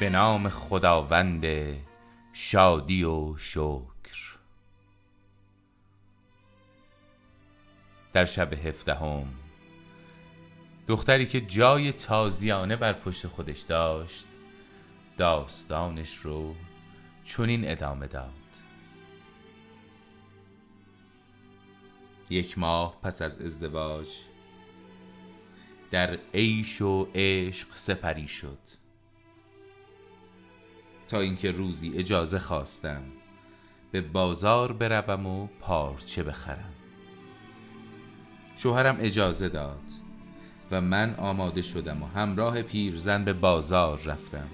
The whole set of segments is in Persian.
به نام خداوند شادی و شکر. در شب هفدهم دختری که جای تازیانه بر پشت خودش داشت داستانش رو چنین ادامه داد. یک ماه پس از ازدواج در عیش و عشق سپری شد. تا اینکه روزی اجازه خواستم. به بازار بروم و پارچه بخرم. شوهرم اجازه داد و من آماده شدم و همراه پیرزن به بازار رفتم.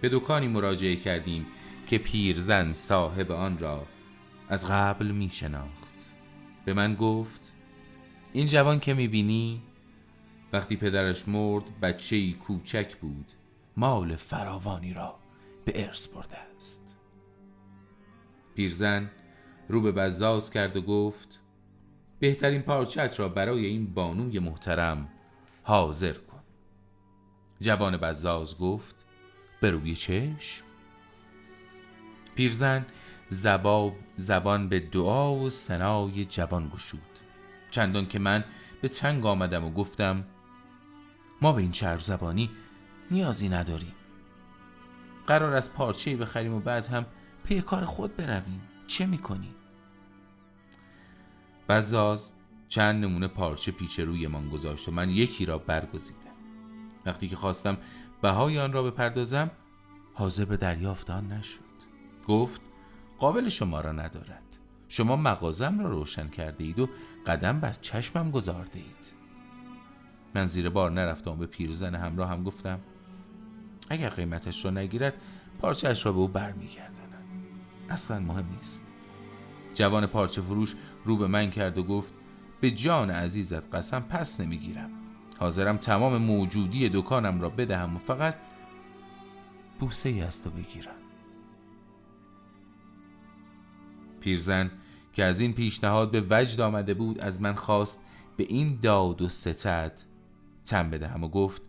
به دکانی مراجعه کردیم که پیرزن صاحب آن را از قبل می شناخت. به من گفت این جوان که می بینی وقتی پدرش مرد بچه کوچک بود مال فراوانی را به ارث برده است. پیرزن رو به بزاز کرد و گفت بهترین پارچت را برای این بانوی محترم حاضر کن. جوان بزاز گفت به روی چشم؟ پیرزن زباب زبان به دعا و سنای جوان گشود. چندان که من به چنگ آمدم و گفتم ما به این چرب زبانی نیازی نداریم. قرار از پارچه بخریم و بعد هم پی کار خود برویم. چه می‌کنی؟ بزاز چند نمونه پارچه پیچ روی من گذاشت و من یکی را برگزیدم. وقتی که خواستم بهای آن را بپردازم حاضر به دریافت آن نشد. گفت قابل شما را ندارد. شما مغازم را روشن کرده اید و قدم بر چشمم گذارده اید من زیر بار نرفتم به پیرزن همراه هم گفتم اگر قیمتش را نگیرد پارچهش را به او برمیگردانم اصلا مهم نیست. جوان پارچه فروش رو به من کرد و گفت به جان عزیزت قسم پس نمی‌گیرم. حاضرم تمام موجودی دکانم را بدهم و فقط بوسه ای از تو بگیرم. پیرزن که از این پیشنهاد به وجد آمده بود از من خواست به این داد و ستد تن بدهم و گفت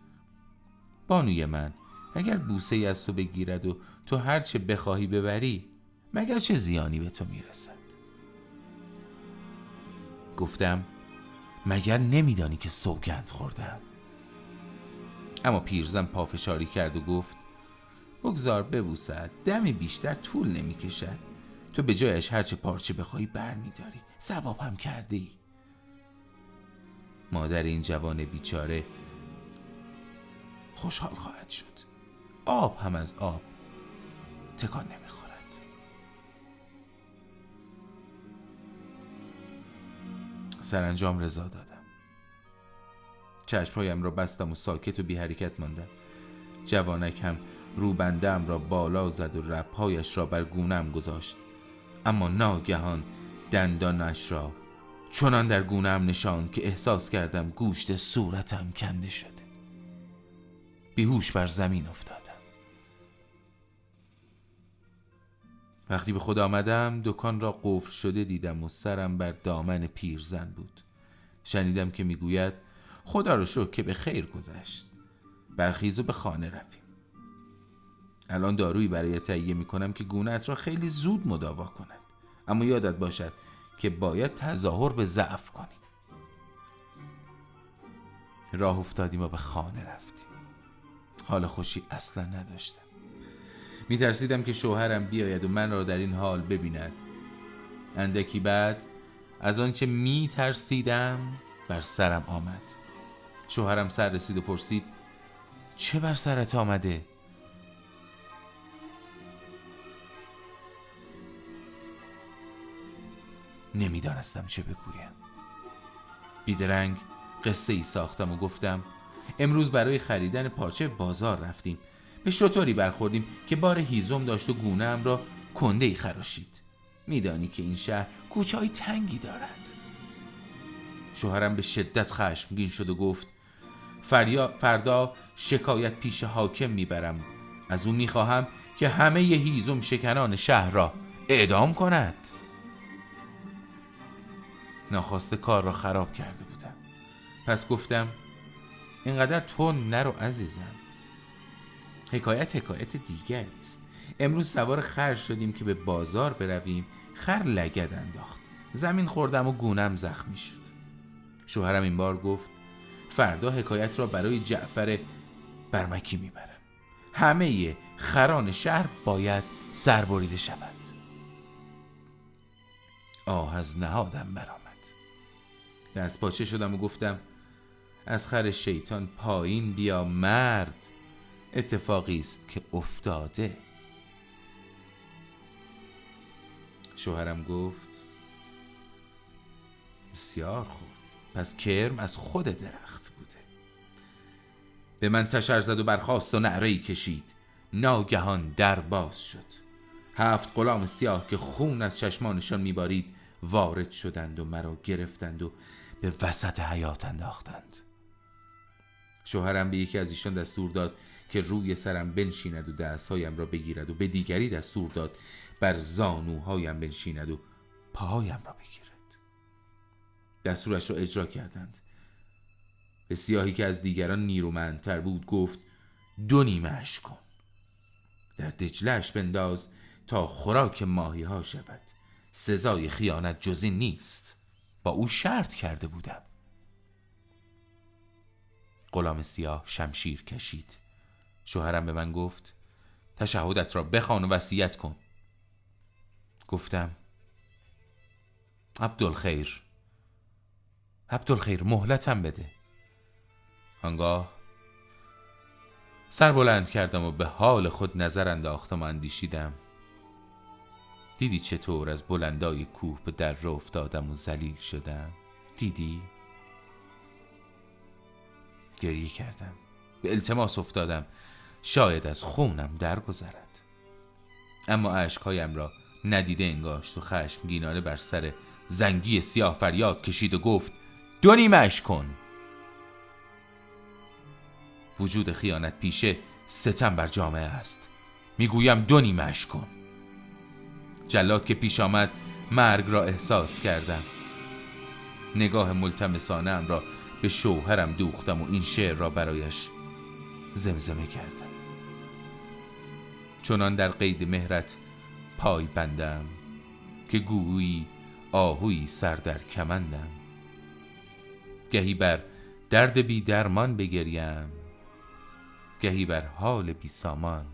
بانوی من اگر بوسه ای از تو بگیرد و تو هرچه بخواهی ببری مگر چه زیانی به تو می‌رسد؟ گفتم مگر نمیدانی که سوگند خوردم؟ اما پیرزن پافشاری کرد و گفت بگذار ببوسد دمی بیشتر طول نمی‌کشد. تو به جایش هرچه پارچه بخواهی بر میداری ثواب هم کرده ای مادر این جوان بیچاره خوشحال خواهد شد. آب هم از آب تکان نمی‌خورد. سرانجام رضا دادم. چشمهایم را بستم و ساکت و بی حرکت ماندم. جوانک هم روبندم را بالا زد و رپهایش را بر گونم گذاشت. اما ناگهان دندانش را چنان در گونم نشاند که احساس کردم گوشت صورتم کنده شده. بیهوش بر زمین افتادم وقتی به خود آمدم دکان را قفل شده دیدم و سرم بر دامن پیرزن بود. شنیدم که می‌گوید خدا رو شکر که به خیر گذشت. برخیز و به خانه رویم الان دارویی برای تهیه می‌کنم که گونت را خیلی زود مداوا کند. اما یادت باشد که باید تظاهر به ضعف کنی. راه افتادیم و به خانه رفتیم. حال خوشی اصلا نداشتم. میترسیدم که شوهرم بیاید و من را در این حال ببیند. اندکی بعد از آنچه میترسیدم بر سرم آمد. شوهرم سر رسید و پرسید چه بر سرت آمده؟ نمی‌دانستم چه بگویم. بیدرنگ قصه ای ساختم و گفتم امروز برای خریدن پارچه بازار رفتیم. به شطوری برخوردیم که بار هیزم داشت و گونه را کنده ای خراشید. میدانی که این شهر کوچه تنگی دارد. شوهرم به شدت خشمگین شد و گفت فریا فردا شکایت پیش حاکم می‌برم. از او می‌خواهم که همه ی هیزم شکنان شهر را اعدام کند. ناخواسته کار را خراب کرده بودم. پس گفتم اینقدر تو نرو عزیزم. حکایت حکایت دیگری است. امروز سوار خر شدیم که به بازار برویم. خر لگد انداخت. زمین خوردم و گونم زخمی شد. شوهرم این بار گفت فردا حکایت را برای جعفر برمکی می‌برم. همه خران شهر باید سربریده شود. آه از نهادم برآمد. دست پاچه شدم و گفتم از خر شیطان پایین بیا مرد. اتفاقی است که افتاده. شوهرم گفت بسیار خوب. پس کرم از خود درخت بوده. به من تشر زد و برخواست و نعره کشید. ناگهان در باز شد. هفت غلام سیاه که خون از چشمانشان میبارید وارد شدند و مرا گرفتند و به وسط حیات انداختند. شوهرم به یکی از ایشان دستور داد که روی سرم بنشیند و دستهایم را بگیرد و به دیگری دستور داد بر زانوهایم بنشیند و پاهایم را بگیرد. دستورش را اجرا کردند. به سیاهی که از دیگران نیرومندتر بود گفت دو نیمهش کن. در دجلش بنداز تا خوراک ماهی ها شود. سزای خیانت جزی نیست. با او شرط کرده بودم. غلام سیاه شمشیر کشید. شوهرم به من گفت تشهدت را بخوان و وصیت کن. گفتم عبدالخیر عبدالخیر مهلتم بده. آنگاه سر بلند کردم و به حال خود نظر انداختم و اندیشیدم دیدی چطور از بلندای کوه به در افتادم و زلیل شدم؟ دیدی؟ گریه کردم. به التماس افتادم. شاید از خونم درگذرد. اما عشقهایم را ندیده انگاشت و خشمگینانه بر سر زنگی سیاه فریاد کشید و گفت دو نیمش کن. وجود خیانت پیشه ستم بر جامعه است. می‌گویم دو نیمش کن. جلاد که پیش آمد مرگ را احساس کردم. نگاه ملتمسانه را به شوهرم دوختم و این شعر را برایش زمزمه کردم. چنان در قید مهرت پای بندم که گویی آهوی سر در کمندم. گهی بر درد بی درمان بگریم گهی بر حال بی سامان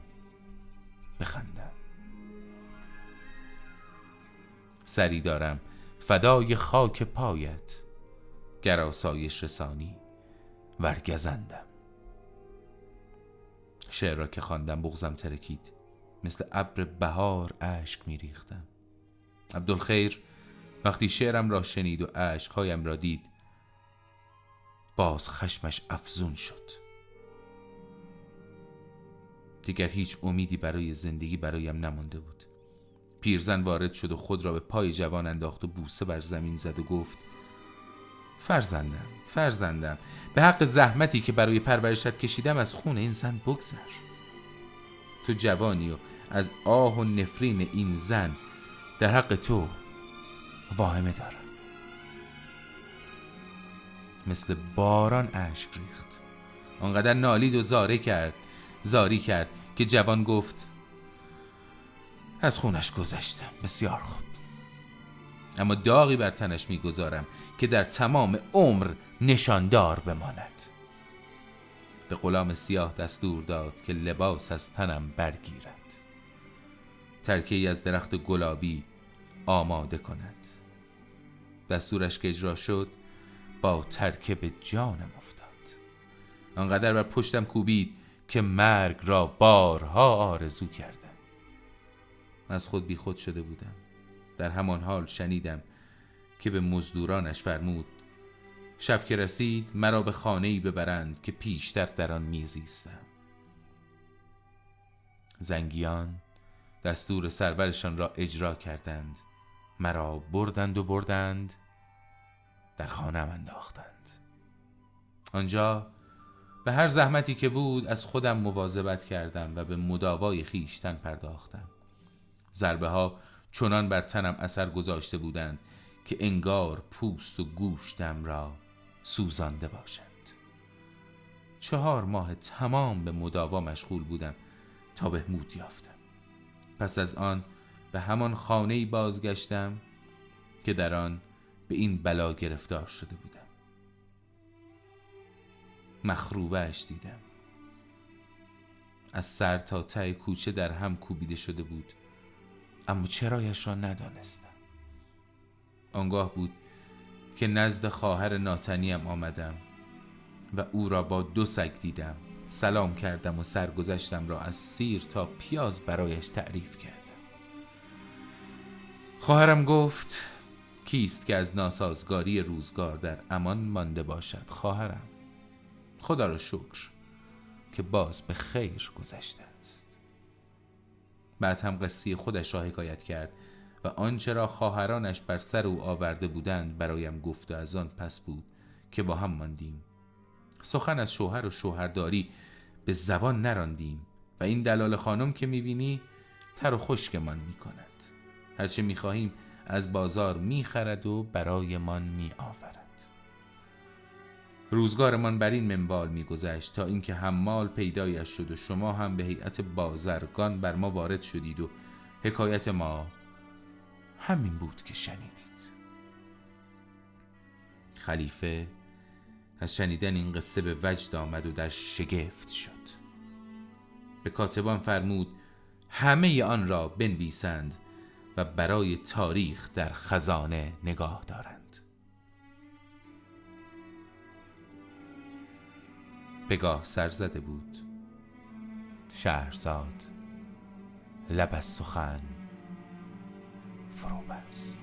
بخندم. سری دارم فدای خاک پایت گر آسایش رسانی ورگزندم. شعر را که خواندم بغزم ترکید مثل ابر بهار اشک میریختم. عبدالخیر وقتی شعرم را شنید و اشکهایم را دید باز خشمش افزون شد. دیگر هیچ امیدی برای زندگی برایم نمانده بود. پیرزن وارد شد و خود را به پای جوان انداخت و بوسه بر زمین زد و گفت فرزندم فرزندم. به حق زحمتی که برای پرورشت کشیدم از خون این زن بگذر. تو جوانی و از آه و نفرین این زن در حق تو واهمه دارم. مثل باران اشک ریخت. آنقدر نالید و زاره کرد زاری کرد که جوان گفت از خونش گذشتم. بسیار خوب. اما داغی بر تنش می‌گذارم که در تمام عمر نشاندار بماند. به غلام سیاه دستور داد که لباس از تنم برگیرد. ترکه از درخت گلابی آماده کند. دستورش که اجرا شد با ترکه به جانم افتاد. آنقدر بر پشتم کوبید که مرگ را بارها آرزو کردم. از خود بی خود شده بودم. در همان حال شنیدم که به مزدورانش فرمود شب که رسید مرا به خانه ای ببرند که پیشتر در آن میزیستم زنگیان دستور سرورشان را اجرا کردند مرا بردند و بردند در خانه انداختند. آنجا به هر زحمتی که بود از خودم مواظبت کردم و به مداوای خیشتن پرداختم. ضربه ها چنان بر تنم اثر گذاشته بودند که انگار پوست و گوشتم را سوزانده باشند. چهار ماه تمام به مداوا مشغول بودم تا بهمود یافتم. پس از آن به همان خانه بازگشتم که در آن به این بلا گرفتار شده بودم. مخروبهش دیدم. از سر تا ته کوچه در هم کوبیده شده بود. اما چرایش را ندانستم. آنگاه بود که نزد خواهر ناتنیم آمدم و او را با دو سگ دیدم سلام کردم و سرگذشتم را از سیر تا پیاز برایش تعریف کردم. خواهرم گفت کیست که از ناسازگاری روزگار در امان مانده باشد خواهرم؟ خدا را شکر که باز به خیر گذشته است بعد هم قصی خودش را حکایت کرد و آنچه را خواهرانش بر سر او آورده بودند برایم گفت و از آن پس بود که با هم ماندیم. سخن از شوهر و شوهرداری به زبان نراندیم و این دلال خانم که می‌بینی تر و خشکمان می‌کند. هرچه می‌خواهیم از بازار می‌خرد و برایمان میآورد. روزگارمان بر این منوال میگذشت تا اینکه حمال پیدایش شد و شما هم به هیئت بازرگان بر ما وارد شدید و حکایت ما همین بود که شنیدید. خلیفه از شنیدن این قصه به وجد آمد و در شگفت شد. به کاتبان فرمود همه آن را بنویسند و برای تاریخ در خزانه نگاه دارند بگاه سر زده بود. شهرزاد لب از سخن فرو بست.